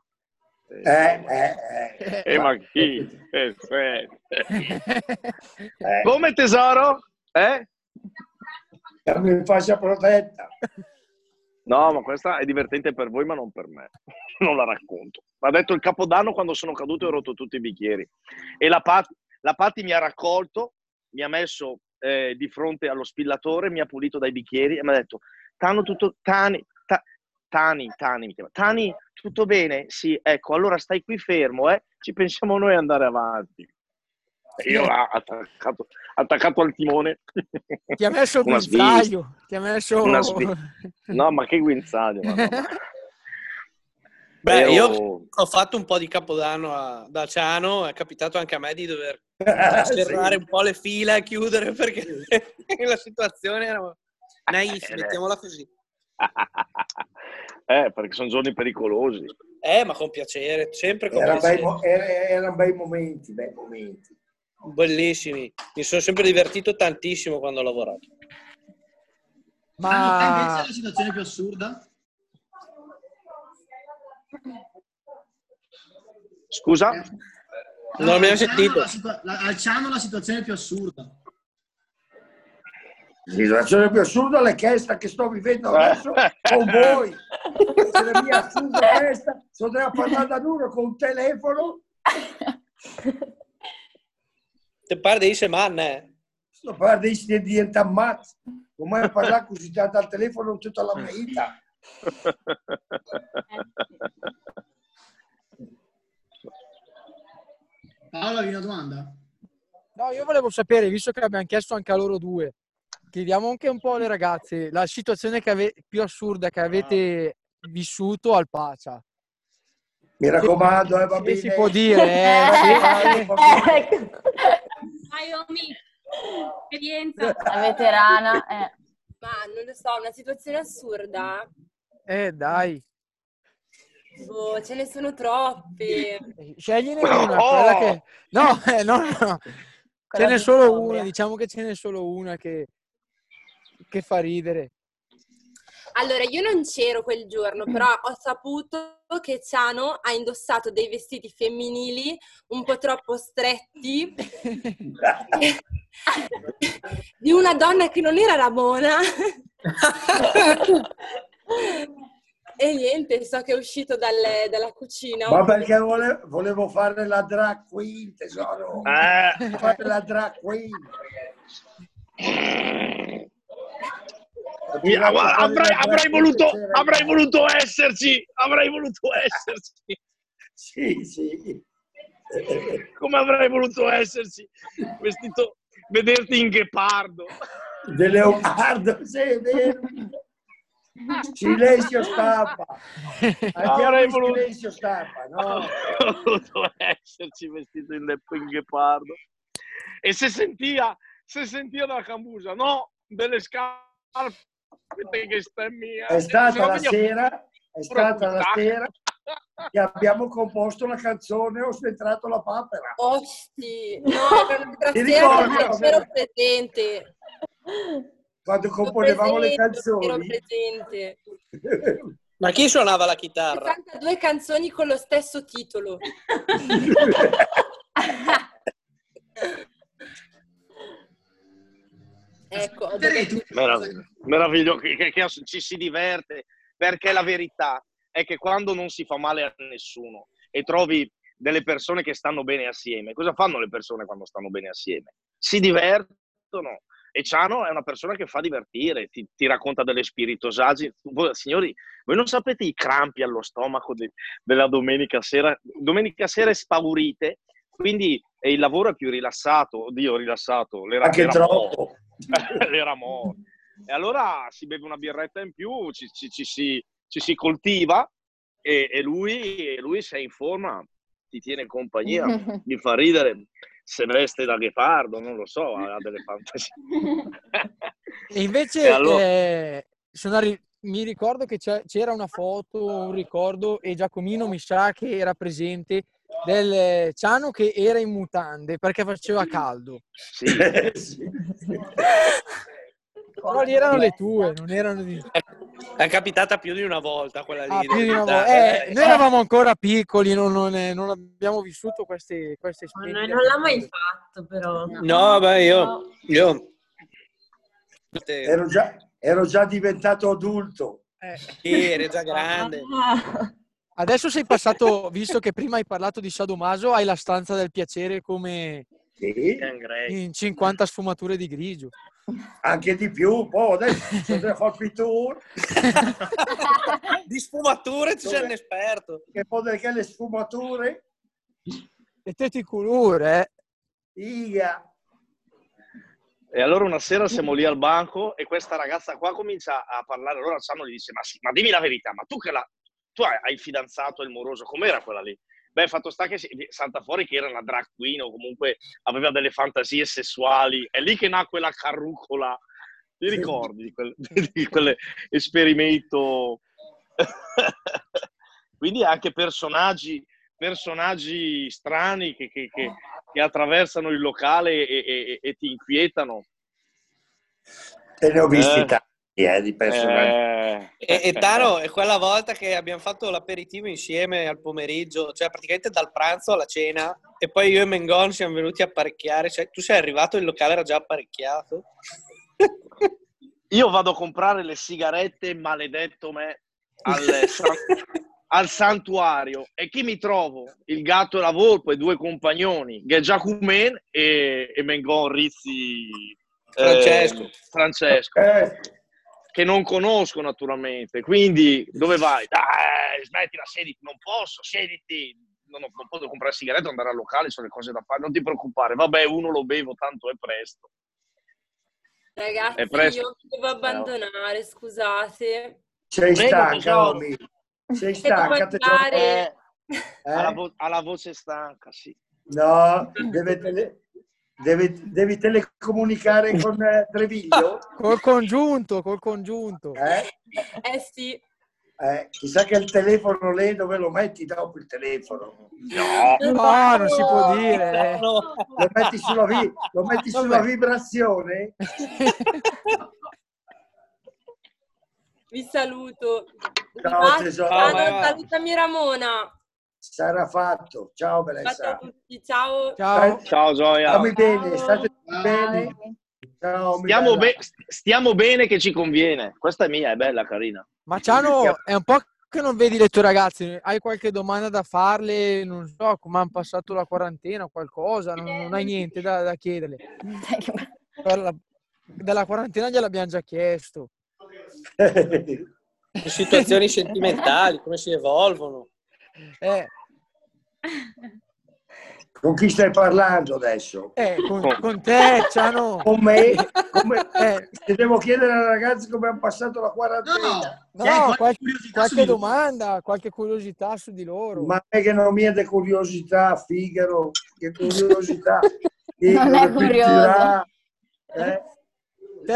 Eh, eh, eh. eh ma chi? Eh, Come tesoro? Eh? Siamo in fascia protetta. No, ma questa è divertente per voi, ma non per me. non la racconto. Ha detto il capodanno quando sono caduto e ho rotto tutti i bicchieri. E la, Pat, la Patti mi ha raccolto, mi ha messo eh, di fronte allo spillatore, mi ha pulito dai bicchieri e mi ha detto, Tano, tutto, Tani, ta, Tani, Tani, mi chiama. Tani, tutto bene? Sì, ecco, allora stai qui fermo, eh? Ci pensiamo noi andare avanti. io ho attaccato, attaccato, al timone. Ti ha messo il guinzaglio. Ti ha messo... No, ma che guinzaglio. Ma no. Beh, io ho fatto un po' di capodanno a, da Ciano, è capitato anche a me di dover serrare sì. un po' le fila e chiudere perché la situazione era naif, mettiamola così. eh, perché sono giorni pericolosi. Eh, ma con piacere, sempre con era piacere. Bei, era, erano bei momenti, bei momenti. Bellissimi. Mi sono sempre divertito tantissimo quando ho lavorato. Ma invece la situazione più assurda? Scusa? Eh, non mi hai sentito. Al Ciano la situazione più assurda. La situazione più assurda è questa che sto vivendo adesso con voi. Se la mia assurda questa, potrei parlare da uno con un telefono. Te pare di essere manne? Sto parlando di diventare matto. Come parlare così tanto al telefono tutta la mia vita. Paola, avevi una domanda? No, io volevo sapere, visto che abbiamo chiesto anche a loro due, chiediamo anche un po' alle ragazze, la situazione ave- più assurda che avete vissuto al Pacia. Mi raccomando, eh, va Si può dire, eh. Vai, Omi. Esperienza. La veterana. Eh. Ma non lo so, una situazione assurda. Eh, dai. Oh, ce ne sono troppe. Scegliene una, oh! quella che... No, eh, no, no. Ce n'è solo una, diciamo che ce n'è solo una che, che fa ridere. Allora, io non c'ero quel giorno, però ho saputo che Ciano ha indossato dei vestiti femminili un po' troppo stretti di una donna che non era Ramona. e niente, so che è uscito dalle, dalla cucina. Ma perché volevo, volevo fare la drag queen, tesoro. Eh. Fare la drag queen. Avrei, avrei, voluto, avrei voluto esserci, avrei voluto esserci. Sì, sì. Come avrei voluto esserci, vestito, vederti in ghepardo. De leopardo, sì, è vero. Silenzio stampa. Avrei voluto... silenzio stampa, no? Avrei voluto esserci vestito in, in ghepardo. E se sentia, se sentia dalla cambusa, no, delle scarpe. È stata la sera, è stata la sera che abbiamo composto la canzone Ho sventrato la papera. Osti, no, per sera ero presente. Quando componevamo le canzoni. Ero presente. Ma chi suonava la chitarra? 62 canzoni con lo stesso titolo. Ecco, Meraviglioso, meraviglioso che, che, che, ci si diverte, perché la verità è che quando non si fa male a nessuno e trovi delle persone che stanno bene assieme, cosa fanno le persone quando stanno bene assieme? Si divertono. E Ciano è una persona che fa divertire, ti, ti racconta delle spiritosaggi. signori, voi non sapete i crampi allo stomaco de, della domenica sera? Domenica sera è spaurite, quindi il lavoro è più rilassato. Oddio, rilassato. L'era, Anche troppo. era morto. E allora si beve una birretta in più, ci, ci, ci, si, ci si, coltiva e, e, lui, lui se è in forma ti tiene compagnia, mi fa ridere. Se veste da ghepardo, non lo so, ha delle fantasie. e invece e allora... eh, arri- mi ricordo che c'era una foto, un ricordo e Giacomino mi sa che era presente del Ciano che era in mutande perché faceva caldo. Sì. sì. Però lì erano le tue, non erano di... È capitata più di una volta quella lì. Ah, una volta. Eh, noi eravamo ancora piccoli, non, non, non abbiamo vissuto queste, queste esperienze. Noi non l'ha mai fatto, però. No, beh, io... io... Ero, già, ero già diventato adulto. Eh. Sì, eri già grande. Adesso sei passato, visto che prima hai parlato di Sadomaso, hai la stanza del piacere come sì. in 50 sfumature di grigio. Anche di più, poi adesso sono colpiture. di sfumature tu sei un esperto. Che poi perché le sfumature? E te ti colore, eh? Iga. E allora una sera siamo lì al banco e questa ragazza qua comincia a parlare. Allora Sanno gli dice: ma, sì, ma dimmi la verità, ma tu che la, tu hai, fidanzato il moroso, com'era quella lì? Beh, fatto sta che salta fuori che era una drag queen o comunque aveva delle fantasie sessuali. È lì che nacque la carrucola. Ti ricordi di, quel, di quell'esperimento? Quindi anche personaggi, personaggi strani che, che, che, che attraversano il locale e, e, e, ti inquietano. Te ne ho visti eh. tanti eh, di personaggi. Eh. E, e Taro, è quella volta che abbiamo fatto l'aperitivo insieme al pomeriggio, cioè praticamente dal pranzo alla cena, e poi io e Mengon siamo venuti a apparecchiare. Cioè, tu sei arrivato, il locale era già apparecchiato. io vado a comprare le sigarette, maledetto me, al, al santuario. E chi mi trovo? Il gatto e la volpe, due compagnoni, Giacumen e, e Mengon Rizzi Francesco. Eh, Francesco. Eh che non conosco naturalmente. Quindi dove vai? Dai, smettila, siediti, non posso, siediti. Non, non posso comprare sigarette, andare al locale, sono le cose da fare. Non ti preoccupare, vabbè, uno lo bevo, tanto è presto. Ragazzi, è presto. io devo abbandonare, no. scusate. Sei stanca, Omi. Sei stanca. Te eh, eh? Alla, vo- alla voce stanca, sì. No, deve, Devi, devi telecomunicare con eh, Treviglio? col congiunto, col congiunto. Eh, eh sì. Eh, chissà che il telefono lei dove lo metti dopo il telefono. No, no non si può dire. Lo metti sulla, vi- lo metti sulla vibrazione. Vi saluto. Ciao, Ah, tesoro. no, Ciao, salutami Ramona. Sarà fatto. Ciao, Bacio a bellezza. tutti, ciao. Ciao. Ciao Gioia. Stammi bene, state bene. Ciao, Stiamo, be- stiamo bene che ci conviene. Questa è mia, è bella, carina. Ma Ciano, è un po' che non vedi le tue ragazze. Hai qualche domanda da farle? Non so, come hanno passato la quarantena o qualcosa? Non, non hai niente da, da chiederle. Per la- della quarantena gliel'abbiamo già chiesto. Le situazioni sentimentali, come si evolvono. Eh, Con chi stai parlando adesso? eh, con, con te, Ciano. Con me? Come- Eh, Se devo chiedere alle ragazze come hanno passato la quarantena. no, Eh, qualche qualche, domanda, qualche curiosità su di loro. Ma è che non mi è di curiosità, Figaro, che curiosità. Non è curioso. Eh?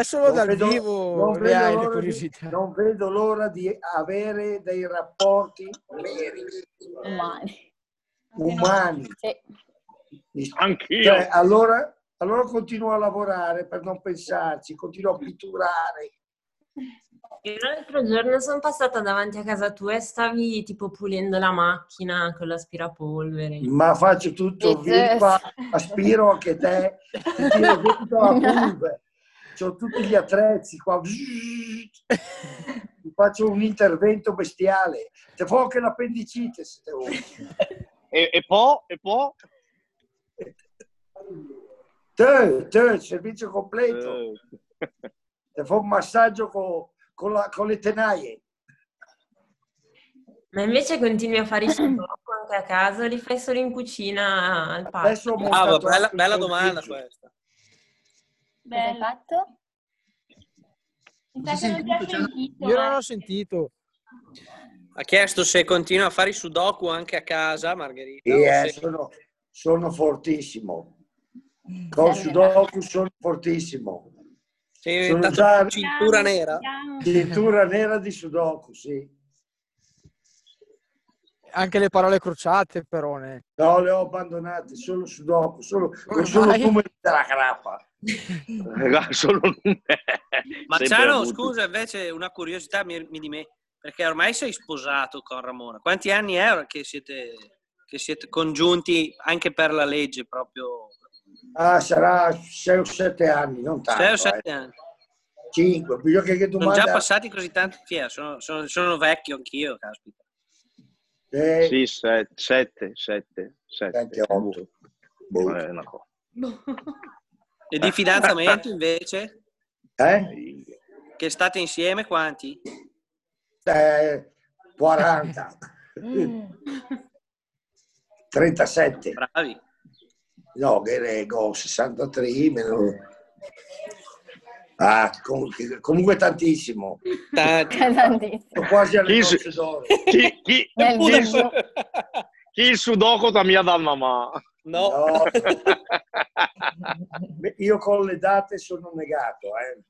Solo Non dal vedo- vivo non vedo di- non vedo l'ora di avere dei rapporti veri, Umani. umani. Sì. Anch'io. Cioè, allora, allora continuo a lavorare per non pensarci, continuo a pitturare. Io l'altro giorno sono passata davanti a casa tua e stavi tipo pulendo la macchina con l'aspirapolvere. Ma faccio tutto, qua, aspiro anche te, ti tiro via tutta la polvere. Ho tutti gli attrezzi qua. Ti faccio un intervento bestiale. Te fa anche l'appendicite se te vuoi. E, e poi? E poi? Te, te, servizio completo. Te fa un massaggio con, con la- con le tenaie. Ma invece continui a fare i sudoku anche a casa o li fai solo in cucina al parco? Adesso ho Ah, bella, bella domanda questa. Cosa hai fatto? Mi sa che non ti ha sentito. Io non ma- ho sentito. Ha chiesto se continua a fare i sudoku anche a casa, Margherita. Sì, o eh, se- sono, sono fortissimo. Con Sudoku sono fortissimo. sei sono già- cintura nera. Cintura nera di Sudoku, sì. Anche le parole crociate, però. ne. No, le ho abbandonate, solo Sudoku, solo, Come sono numeri della grappa. Solo numeri. Ma Ciano, scusa, invece una curiosità mi, mi di me, perché ormai sei sposato con Ramona. Quanti anni è che siete, che siete congiunti anche per la legge proprio? Ah, sarà 6 o 7 anni, non tanto. Sei o sette anni? 5, bisogna che Sono domanda... già passati così tanti via, sono, sono- sono vecchio anch'io, caspita. Eh, Sì, set- sette, sette, sette. sette, otto. Boh. Eh, una cosa. E di fidanzamento invece? Eh? Che state insieme quanti? Eh, 40. 37. Bravi. No, che reggo 63, meno... Ah, comunque, comunque tantissimo. Tanti. Tantissimo. Sono quasi alle Chi, chi, chi, chi, il sudoku da mia mamma? No. No. Io con le date sono negato. Eh.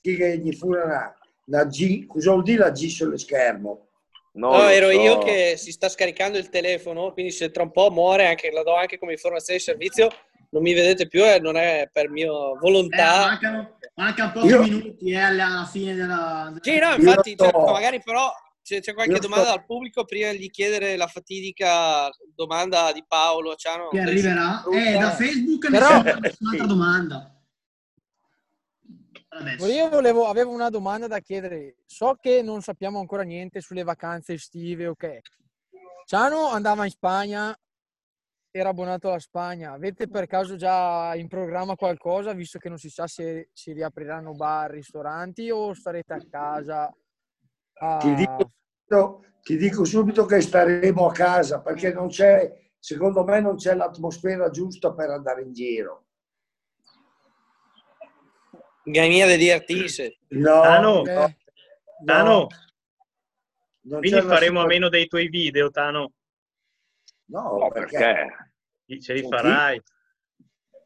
Chi che gli fu una, una G, cosa vuol dire la G sullo schermo? No, No, ero so. io che si sta scaricando il telefono, quindi se tra un po' muore, anche, la do anche come informazione di servizio, non mi vedete più e non è per mia Eh, volontà. mancano, mancano pochi Io- minuti eh, alla fine della... Sì, no, infatti, sto- magari però se c'è qualche Io domanda sto- dal pubblico, prima di chiedere la fatidica domanda di Paolo Ciano. che arriverà. Eh, da Facebook Però- nessun'altra nessun'altra domanda. Adesso. Io volevo, avevo una domanda da chiedere. So che non sappiamo ancora niente sulle vacanze estive, ok. Ciano andava in Spagna, era abbonato alla Spagna. Avete per caso già in programma qualcosa, visto che non si sa se si riapriranno bar, ristoranti o starete a casa? A- Ti dico, subito- ti dico subito che staremo a casa perché non c'è, secondo me non c'è l'atmosfera giusta per andare in giro. Gania di divertirsi. No, Tano, no, Eh, Tano, non quindi faremo a meno dei tuoi video, Tano. No, No, perché? perché? Ce li Con farai.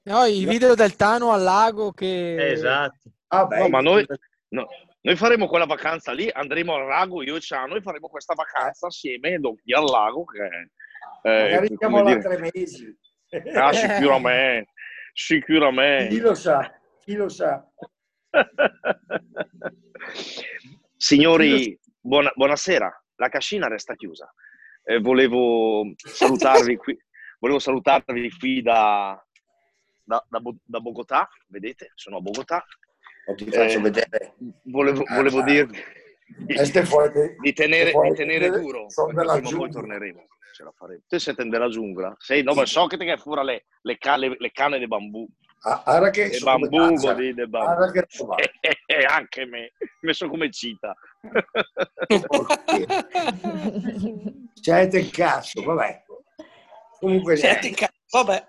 no, i video del Tano al lago che... Esatto. Ah, beh, No, ma noi, no, Noi faremo quella vacanza lì, andremo al lago, io e Ciano, e faremo questa vacanza assieme qui al lago. Che, eh, Magari siamo là tre mesi. Ah, sicuramente, sicuramente. Chi lo sa, chi lo sa. Signori, buona, buonasera. La cascina resta chiusa. Eh, volevo salutarvi qui, volevo salutarvi qui da, da, da, da Bogotà, vedete, sono a Bogotà ti faccio eh, vedere. Volevo, ah, volevo dirvi di, fuori, di, tenere, di tenere duro, prima poi torneremo. Ce la faremo. Te siete nella giungla? Sei, no, ma so che ti fuori le, le, le, le canne di bambù. Ah, ahora che e bambù, di, de bambù. Che e anche me, messo come cita. Siete il cazzo, vabbè. Comunque, Siete il cazzo, vabbè.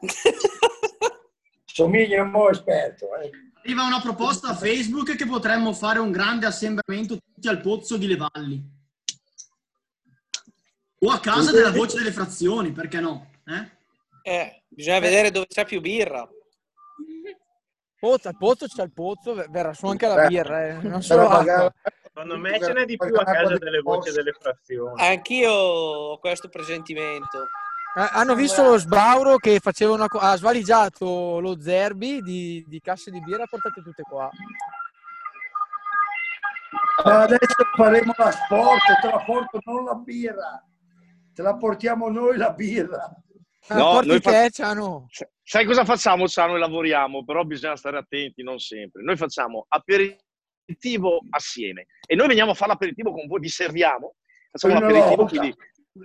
Somiglia un po' esperto, eh. Arriva una proposta a Facebook che potremmo fare un grande assembramento tutti al pozzo di Levalli. O a casa della voce delle frazioni, perché no? Eh, eh bisogna vedere dove c'è più birra. Pozzo, al pozzo c'è il pozzo, verrà su anche la birra, eh. non solo acqua. Secondo me ce n'è di più a casa delle voci delle frazioni. Anch'io ho questo presentimento. Eh, hanno visto lo sbauro che faceva una, ha svaligiato lo Zerbi di, di casse di birra, portate tutte qua. Adesso faremo la sport, te la porto non la birra, te la portiamo noi la birra. Ah, no, noi te, Ciano. Sai cosa facciamo, Ciano, e lavoriamo, però bisogna stare attenti, non sempre. Noi facciamo aperitivo assieme e noi veniamo a fare l'aperitivo con voi, vi serviamo, facciamo un aperitivo, quindi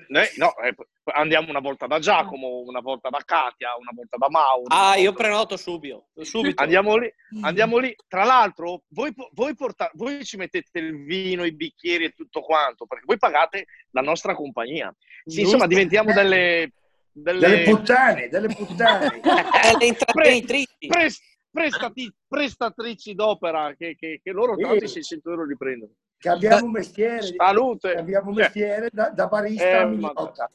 noi, no, eh, andiamo una volta da Giacomo, una volta da Katia, una volta da Mauro. Ah, io prenoto subito. subito. Andiamo lì, andiamo lì. Tra l'altro, voi, voi, porta, voi, ci mettete il vino, i bicchieri e tutto quanto, perché voi pagate la nostra compagnia. Sì, insomma, diventiamo delle... Delle, delle puttane, delle puttane. delle intrattenitrici. Pre, prestati, prestatrici d'opera che, che, che loro tanti 600 euro li prendono che abbiamo un mestiere, Salute. abbiamo un mestiere da, da barista eh, a mignotta.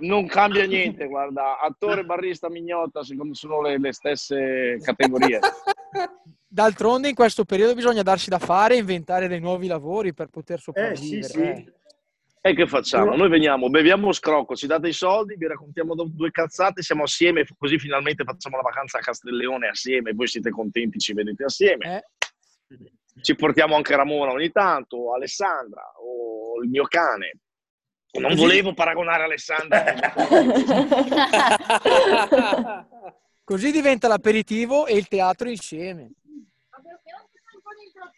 Non cambia niente, guarda, attore, barista, mignotta, secondo sono le, le stesse categorie. D'altronde in questo periodo bisogna darsi da fare e inventare dei nuovi lavori per poter sopravvivere. Eh, sì, sì. Eh. E che facciamo? Noi veniamo, beviamo scrocco, ci date i soldi, vi raccontiamo due cazzate, siamo assieme, così finalmente facciamo la vacanza a Castelleone assieme, voi siete contenti, ci vedete assieme. Eh ci portiamo anche Ramona ogni tanto, o Alessandra, o il mio cane. Non volevo paragonare Alessandra. Così diventa l'aperitivo e il teatro insieme.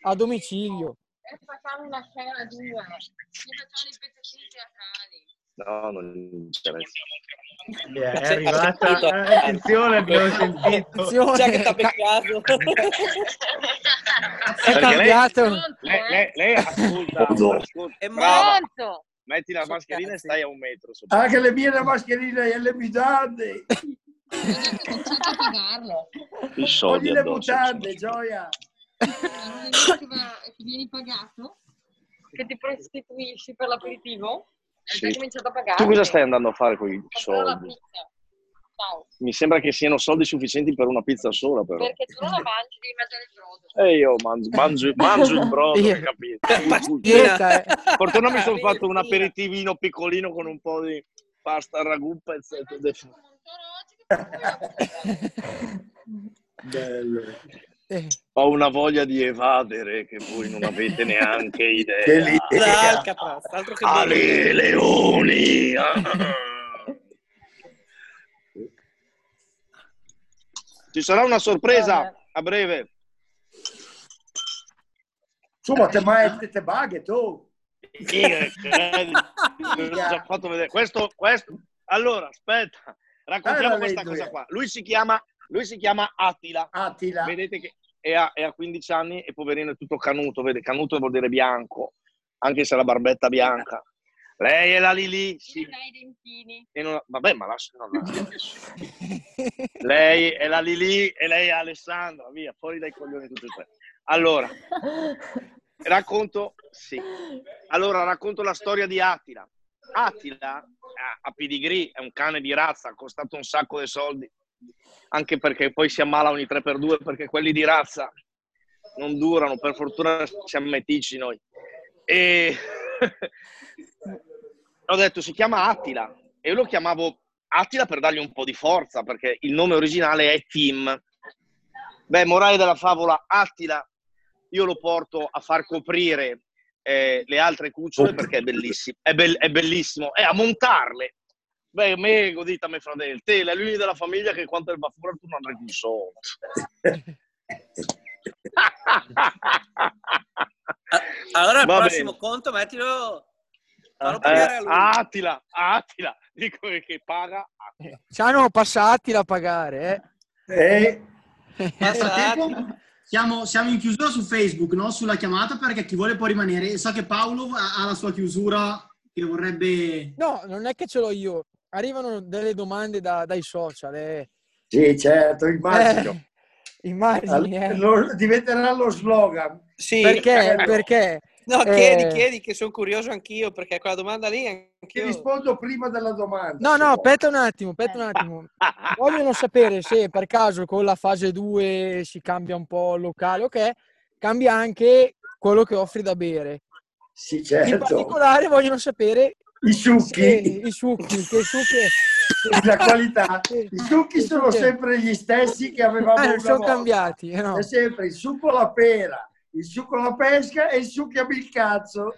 A domicilio. Facciamo una scena due. Facciamo i pezzettini teatrali. No, non interessa. È arrivata, eh, attenzione, abbiamo sentito. C'è che t'ha beccato. È cambiato. Lei, lei, lei, ascolta, ascolta. È morto. Metti la mascherina e stai a un metro. Anche le mie mascherine e le mutande. a pagarlo. I soldi le mutande, gioia. Ti vieni pagato? Che ti prostituisci per l'aperitivo? Sì. cominciato a pagare. Tu cosa stai andando a fare con i soldi? Mi sembra che siano soldi sufficienti per una pizza sola, però. Perché tu non la mangi, devi mangiare il brodo. E io mangio, mangio, mangio il brodo, capito? Dieta, eh. Fortuna mi sono fatto un aperitivino piccolino con un po' di pasta ragù, pezzetto di... Bello. Eh. Ho una voglia di evadere che voi non avete neanche idea. Che l'idea. altro che Ale leoni! Ci sarà una sorpresa a breve. Insomma, te mai te baghe tu. fatto vedere. Questo, questo. Allora, aspetta, raccontiamo questa cosa qua. Lui si chiama lui si chiama Attila. Attila. Vedete che è a, è a 15 anni e poverino è tutto canuto, vede, canuto vuol dire bianco, anche se la barbetta bianca. Lei è la Lili. Sì. E non, vabbè, ma lascia, non lascia Lei è la Lili e lei è Alessandra, via, fuori dai coglioni tutti e tre. Allora, racconto, sì. Allora, racconto la storia di Attila. Attila, a Pedigree, è un cane di razza, ha costato un sacco di soldi anche perché poi si ammala ogni 3x2 perché quelli di razza non durano, per fortuna siamo meticci noi. E ho detto si chiama Attila e io lo chiamavo Attila per dargli un po' di forza perché il nome originale è Tim. Beh, morale della favola Attila, io lo porto a far coprire eh, le altre cucciole perché è bellissimo, è, be- è bellissimo, e a montarle. Beh, me godita me fratello, te, è l'unico della famiglia che quando va fuori tu non più soldi. allora al prossimo bene. conto mettilo eh, a Attila, Attila, dico che paga Attila. Ciano passa Attila a pagare, eh. eh. Tempo, siamo, siamo, in chiusura su Facebook, no? Sulla chiamata, perché chi vuole può rimanere. So che Paolo ha la sua chiusura che vorrebbe... No, non è che ce l'ho io. Arrivano delle domande da, dai social. Eh. Sì, certo, immagino. Eh, immagini, eh. Lo, diventerà lo slogan. Sì, perché? Perché? No, chiedi, eh... chiedi, che sono curioso anch'io, perché quella domanda lì anch'io... Ti rispondo prima della domanda. No, no, aspetta un attimo, aspetta un attimo. Vogliono sapere se per caso con la fase 2 si cambia un po' il locale, ok? Cambia anche quello che offri da bere. Sì, certo. In particolare vogliono sapere... I succhi. I succhi, che succhi... La qualità. I succhi sono sempre gli stessi che avevamo eh, non sono volta. cambiati. Eh, no. È sempre il succo alla pera il succo alla pesca e il succhiami il cazzo.